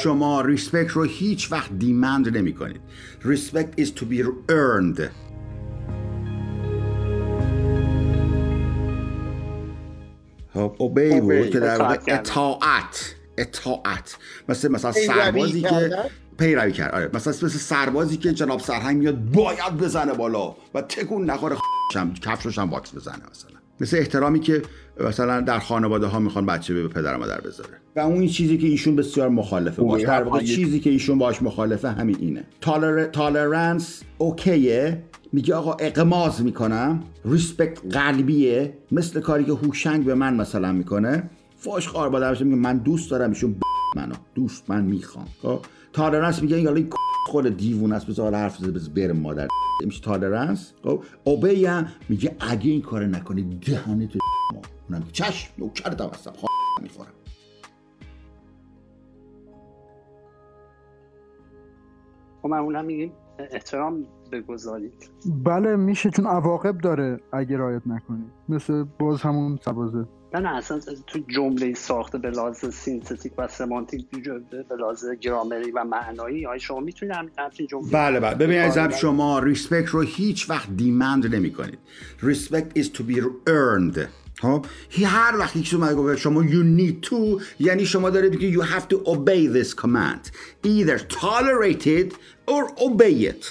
شما respect رو هیچ وقت demand نمی کنید respect is to be earned. خب obey بود که در واقع اطاعت. اطاعت. مثل مثلا سربازی که؟ پیروی کرد. آره. مثلا مثل سربازی که جناب سرهنگ میاد باید بزنه بالا و تکون نخوره کفشش هم واکس بزنه مثلا. مثل احترامی که مثلا در خانواده ها می‌خوان بچه به پدر و مادر بذاره. و اون چیزی که ایشون بسیار مخالفه. باش در واقع چیزی که ایشون باش مخالفه همین اینه. تالر... تالرنس اوکیه میگه آقا اقماز می‌کنم. ریسپکت قلبیه مثل کاری که هوشنگ به من مثلا می‌کنه. فاش بشه میگه من دوست دارم ایشون ب... منو. دوست من می‌خوام. خب؟ تالرنس میگه این این خود دیوونه است بذار حرف بزنه بره مادر. میشه تالرنس؟ خب اوبی هم میگه اگه این کار نکنی دهنت ما. اونم میگه چشم نوکرتم هستم. خواهد می‌خورم. خب معمولا میگیم احترام بگذارید. بله میشه چون عواقب داره اگه رعایت نکنی. مثل باز همون سبازه نه اصلا تو جمله ساخته به لحاظ سینتتیک و سمانتیک به لحاظ گرامری و معنایی آیا شما می‌تونید همچین جمله بله بله. ببین ببرید؟ شما ریسپکت رو هیچ وقت دیمند نمی کنید respect is to be earned. خب؟ هی- هر وقت یکی اومد گفت شما you need to یعنی شما دارید میگی you have to obey this command. Either tolerate it or obey it.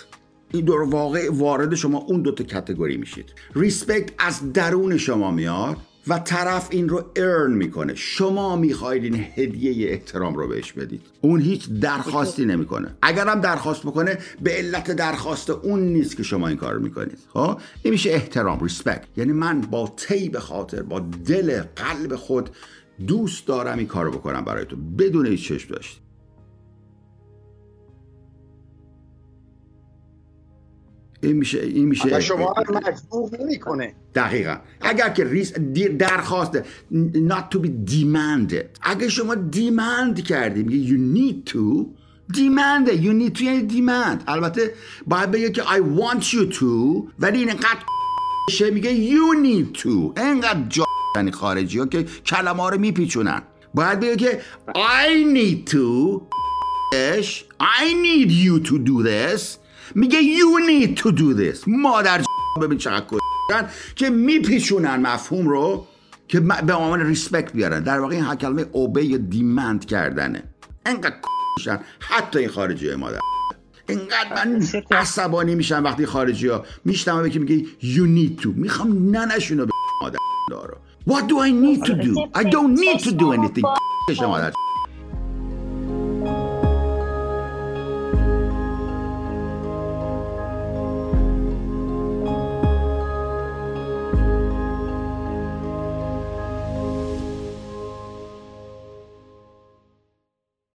این دور واقع وارد شما اون دوتا کتگوری میشید. ریسپکت از درون شما میاد. و طرف این رو ارن می‌کنه. شما می‌خواید این هدیه احترام رو بهش بدید. اون هیچ درخواستی نمی‌کنه. اگر هم درخواست بکنه به علت درخواست اون نیست که شما این کار می‌کنید. خب؟ این میشه احترام ریسپکت یعنی من با تی به خاطر با دل قلب خود دوست دارم این کار رو بکنم برای تو. بدون هیچ چشم داشت. این میشه این میشه شما هم مجبور نمی‌کنه. دقیقا. اگر که ریس درخواست not to be demanded. اگر شما دیمند کردی میگه you need to دیمنده you need to یعنی دیمند البته باید بگه که I want you to ولی این انقدر شه میگه you need to. انقدر جا یعنی خارجی ها که کلمه ها رو میپیچونن. باید بگه که I need to اش I need you to do this. میگه you need to do this. مادر ببین چقدر کن که میپیچونن مفهوم رو که به عنوان ریسپکت بیارن. در واقع این کلمه اوبه یا دیمند کردنه. انقدر کشن حتی این خارجی مادر. اینقدر من عصبانی میشم وقتی خارجی ها میشنم که میگه you need to. می‌خوام ننشونو به مادر دارو. What do I need to do? I don't need to do anything. مادر